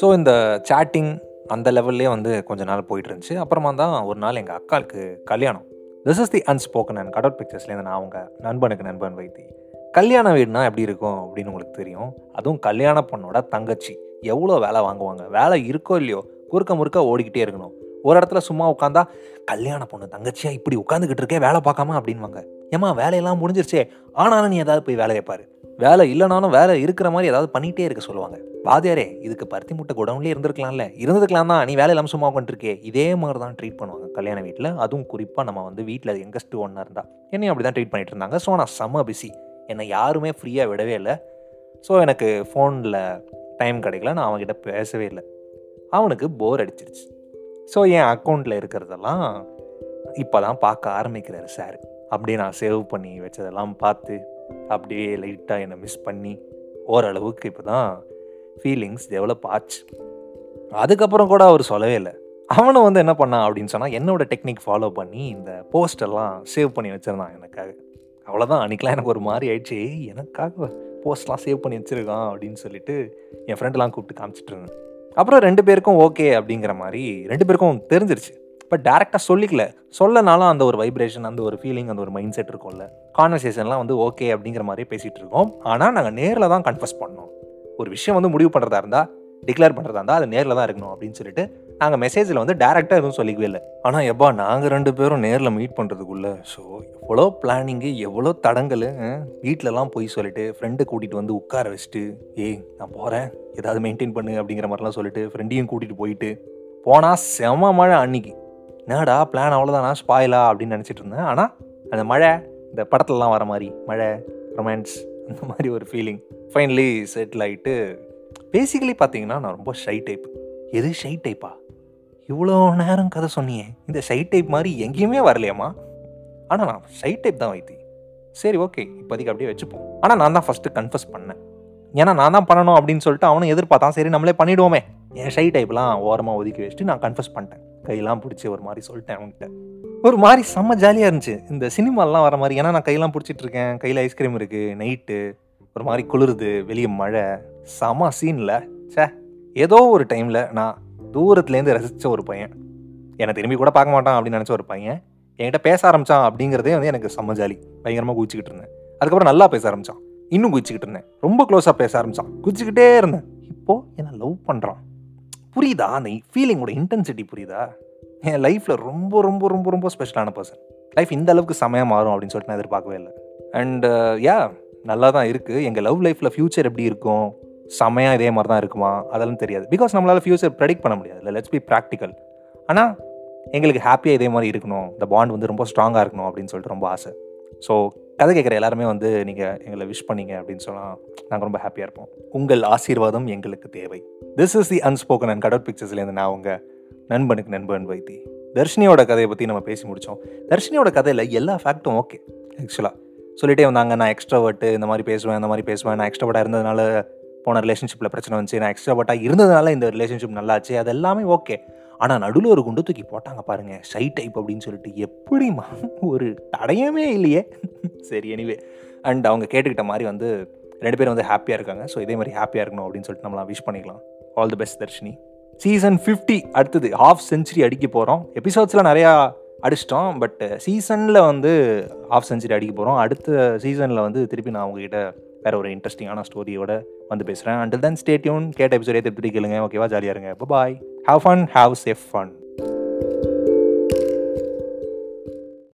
So இந்த chatting அந்த லெவல்லே வந்து கொஞ்ச நாள் போயிட்டு இருந்துச்சு அப்புறமா தான் ஒரு நாள் எங்கள் அக்காவுக்கு கல்யாணம். This is the unspoken and cutout பிக்சர்ஸ்லேருந்து நான் அவங்க நண்பனுக்கு நண்பன் வைத்தி. கல்யாண வீடுனா எப்படி இருக்கும் அப்படின்னு உங்களுக்கு தெரியும். அதுவும் கல்யாண பொண்ணோட தங்கச்சி. எவ்வளோ வேலை வாங்குவாங்க? வேலை இருக்கோ இல்லையோ? குறுக்க முறுக்க ஓடிக்கிட்டே இருக்கணும். ஒரு இடத்துல சும்மா உட்காந்தா கல்யாண பொண்ணு தங்கச்சியா இப்படி உட்காந்துக்கிட்டு இருக்கே வேலை பார்க்காம? அப்படின்வாங்க ஏமா வேலையெல்லாம் முடிஞ்சிருச்சே. ஆனாலும் நீ ஏதாவது போய் வேலையை பாரு. வேலை இல்லைனாலும் வேலை இருக்கிற மாதிரி ஏதாவது பண்ணிகிட்டே இருக்க சொல்லுவாங்க. வாதியாரே இதுக்கு பருத்தி முட்டை குடவுன்லேயே இருந்திருக்கலாம்ல. இருந்திருக்கலாம் தான் நீ வேலை இல்லாமல் சும்மா உட்காந்துருக்கே இதே மாதிரி தான் ட்ரீட் பண்ணுவாங்க கல்யாண வீட்டில் அதுவும் குறிப்பாக நம்ம வந்து வீட்டில் எங்கஸ்ட் ஒன்றா இருந்தால் என்னையும் அப்படி தான் ட்ரீட் பண்ணிட்டு இருந்தாங்க. ஸோ நான் செம்ம பிஸி என்னை யாருமே ஃப்ரீயாக விடவே இல்லை. ஸோ எனக்கு ஃபோனில் டைம் கிடைக்கல. நான் அவன்கிட்ட பேசவே இல்லை. அவனுக்கு போர் அடிச்சிருச்சு. ஸோ என் அக்கௌண்ட்டில் இருக்கிறதெல்லாம் இப்போ தான் பார்க்க ஆரம்பிக்கிறாரு சார் அப்படியே நான் சேவ் பண்ணி வச்சதெல்லாம் பார்த்து அப்படியே லைட்டாக என்னை மிஸ் பண்ணி ஓரளவுக்கு இப்போ தான் ஃபீலிங்ஸ் டெவலப் ஆச்சு. அதுக்கப்புறம் கூட அவர் சொல்லவே இல்லை. அவனும் வந்து என்ன பண்ணான் அப்படின்னு சொன்னால் என்னோட டெக்னிக் ஃபாலோ பண்ணி இந்த போஸ்டெல்லாம் சேவ் பண்ணி வச்சிருந்தான் எனக்காக. அவ்வளோதான் அன்றைக்கெலாம் எனக்கு ஒரு மாதிரி ஆயிடுச்சு. "ஏய், எனக்காக போஸ்ட்லாம் சேவ் பண்ணி வச்சுருக்கான் அப்படின்னு சொல்லிட்டு என் ஃப்ரெண்டெலாம் கூப்பிட்டு காமிச்சிட்டு இருந்தேன். அப்புறம் ரெண்டு பேருக்கும் ஓகே அப்படிங்கிற மாதிரி ரெண்டு பேருக்கும் தெரிஞ்சிருச்சு. பட் டேரெக்டாக சொல்லிக்கல. சொல்லனாலும் அந்த ஒரு வைப்ரேஷன் அந்த ஒரு ஃபீலிங் அந்த ஒரு மைண்ட் செட் இருக்கும்ல கான்வர்சேஷன்லாம் வந்து ஓகே அப்படிங்கிற மாதிரி பேசிகிட்டு இருக்கோம். ஆனால் நாங்கள் நேரில் தான் கன்ஃபஸ் பண்ணோம். ஒரு விஷயம் வந்து முடிவு பண்ணுறதா இருந்தால் டிக்ளேர் பண்ணுறதா இருந்தால் அது நேரில் தான் இருக்கணும் அப்படின்னு சொல்லிட்டு நாங்கள் மெசேஜில் வந்து டேரெக்டாக எதுவும் சொல்லிக்கவே இல்லை. ஆனால் எப்பா நாங்கள் ரெண்டு பேரும் நேரில் மீட் பண்ணுறதுக்குள்ளே ஸோ எவ்வளோ பிளானிங்கு எவ்வளோ தடங்கல் வீட்டிலலாம் போய் சொல்லிட்டு ஃப்ரெண்டை கூட்டிகிட்டு வந்து உட்கார வச்சுட்டு ஏய் நான் போகிறேன் ஏதாவது மெயின்டைன் பண்ணு அப்படிங்கிற மாதிரிலாம் சொல்லிட்டு ஃப்ரெண்டையும் கூட்டிகிட்டு போயிட்டு போனால் செம மழை அன்னைக்கு. என்னடா பிளான் அவ்வளோதானா ஸ்பாயிலா அப்படின்னு நினச்சிட்டு இருந்தேன். ஆனால் அந்த மழை இந்த படத்துலலாம் வர மாதிரி மழை ரொமான்ஸ் அந்த மாதிரி ஒரு ஃபீலிங் ஃபைனலி செட்டில் ஆகிட்டு பேசிக்கலி பார்த்தீங்கன்னா நான் ரொம்ப ஷை டைப் எது ஷை டைப்பா இவ்வளோ நேரம் கதை சொன்னியே. இந்த ஷை டைப் மாதிரி எங்கேயுமே வரலையாம்மா. ஆனால் நான் ஷை டைப் தான் வைத்தி. சரி ஓகே இப்போதைக்கு அப்படியே வச்சுப்போம். ஆனால் நான் தான் ஃபஸ்ட்டு கன்ஃபஸ் பண்ணேன். ஏன்னா நான் தான் பண்ணணும் அப்படின்னு சொல்லிட்டு அவனும் எதிர்பார்த்தான். சரி நம்மளே பண்ணிவிடுவோமே என் ஷை டைப்லாம் ஓரமாக ஒதுக்கி வச்சுட்டு நான் கன்ஃபஸ் பண்ணிட்டேன். கையெல்லாம் பிடிச்சி ஒரு மாதிரி சொல்லிட்டேன் அவன்கிட்ட. ஒரு மாதிரி செம்ம ஜாலியாக இருந்துச்சு. இந்த சினிமாலாம் வர மாதிரி ஏன்னா நான் கையெல்லாம் பிடிச்சிட்டு இருக்கேன். கையில் ஐஸ்கிரீம் இருக்குது நைட்டு ஒரு மாதிரி குளிருது வெளியே மழை. செம சீனில் ச்சே ஏதோ ஒரு டைமில் நான் தூரத்துலேருந்து ரசித்த ஒரு பையன். என்னை திரும்பி கூட பார்க்க மாட்டான் அப்படின்னு நினச்ச ஒரு பையன். என்கிட்ட பேச ஆரம்பித்தான் அப்படிங்கிறதே வந்து எனக்கு செம்ம ஜாலி பயங்கரமாக குதிச்சுக்கிட்டு இருந்தேன். அதுக்கப்புறம் நல்லா பேச ஆரம்பித்தான் இன்னும் குதிச்சுக்கிட்டு இருந்தேன். ரொம்ப க்ளோஸாக பேச ஆரம்பிச்சான். குதிச்சுக்கிட்டே இருந்தேன். இப்போது என்னை லவ் பண்ணுறான் புரியுதா? அந்த ஃபீலிங்கோட இன்டென்சிட்டி புரியுதா? என் லைஃப்பில் ரொம்ப ரொம்ப ரொம்ப ரொம்ப ஸ்பெஷலான பர்சன் லைஃப் இந்த அளவுக்கு செமையாக மாறும் அப்படின்னு சொல்லிட்டு நான் எதிர்பார்க்கவே இல்லை. அண்ட் யா uh, நல்லா தான் இருக்குது எங்கள் லவ் லைஃப்பில் ஃப்யூச்சர் எப்படி இருக்கும்? செமையாக இதே மாதிரி தான் இருக்குமா? அதெல்லாம் தெரியாது. பிகாஸ் நம்மளால் ஃப்யூச்சர் ப்ரெடிக்ட் பண்ண முடியாது. இல்லை லெட்ஸ் பி ப்ராக்டிக்கல் ஆனால் எங்களுக்கு ஹாப்பியாக இதே மாதிரி இருக்கணும். இந்த பாண்ட் வந்து ரொம்ப ஸ்ட்ராங்காக இருக்கணும் அப்படின்னு சொல்லிட்டு ரொம்ப ஆசை. ஸோ கதை கேட்குற எல்லாருமே வந்து நீங்கள் எங்களை விஷ் பண்ணீங்க அப்படின்னு சொன்னால் நாங்கள் ரொம்ப ஹாப்பியாக இருப்போம். உங்கள் ஆசீர்வாதம் எங்களுக்கு தேவை. This is the unspoken and cutout பிக்சர்ஸ்லேருந்து நான் உங்கள் நண்பனுக்கு நண்பன் வைத்தி. தர்ஷினியோட கதையை பற்றி நம்ம பேசி முடித்தோம் தர்ஷினியோட கதையில் எல்லா ஃபேக்ட்டும் ஓகே ஆக்சுவலாக சொல்லிட்டே வந்தாங்க நான் எக்ஸ்ட்ராவர்ட்டு இந்த மாதிரி பேசுவேன் இந்த மாதிரி பேசுவேன். நான் எக்ஸ்ட்ராவர்ட்டாக இருந்ததுனால போன ரிலேஷன்ஷிப்பில் பிரச்சனை வந்துச்சு. நான் எக்ஸ்ட்ராவர்ட்டாக இருந்ததுனால இந்த ரிலேஷன்ஷிப் நல்லாச்சு. அது எல்லாமே ஓகே ஆனால் நடுவில் ஒரு குண்டு தூக்கி போட்டாங்க பாருங்கள் ஷை டைப் அப்படின்னு சொல்லிட்டு எப்படிமா ஒரு தடையமே இல்லையே. சரி எனிவே அண்ட் அவங்க கேட்டுக்கிட்ட மாதிரி வந்து ரெண்டு பேரும் வந்து ஹாப்பியாக இருக்காங்க. ஸோ இதே மாதிரி ஹாப்பியாக இருக்கணும் அப்படின்னு சொல்லிட்டு நம்மளாம் விஷ் பண்ணிக்கலாம். All the best Darshini. Season fifty அடுத்தது ஹாஃப் செஞ்சுரி அடிக்க போகிறோம் எபிசோட்ஸில் நிறையா அடிச்சிட்டோம் பட் சீசனில் uh, வந்து ஹாஃப் செஞ்சுரி அடிக்க போகிறோம் அடுத்த சீசனில் வந்து திருப்பி நான் உங்ககிட்ட வேற ஒரு இன்ட்ரெஸ்டிங்கான ஸ்டோரியோட வந்து பேசுகிறேன் அண்டில் தென் ஸ்டேட்யூன் கேட்ட எபிசோடே திருப்பி கேளுங்க. ஓகேவா ஜாலியாக இருங்க. Bye have fun have safe fun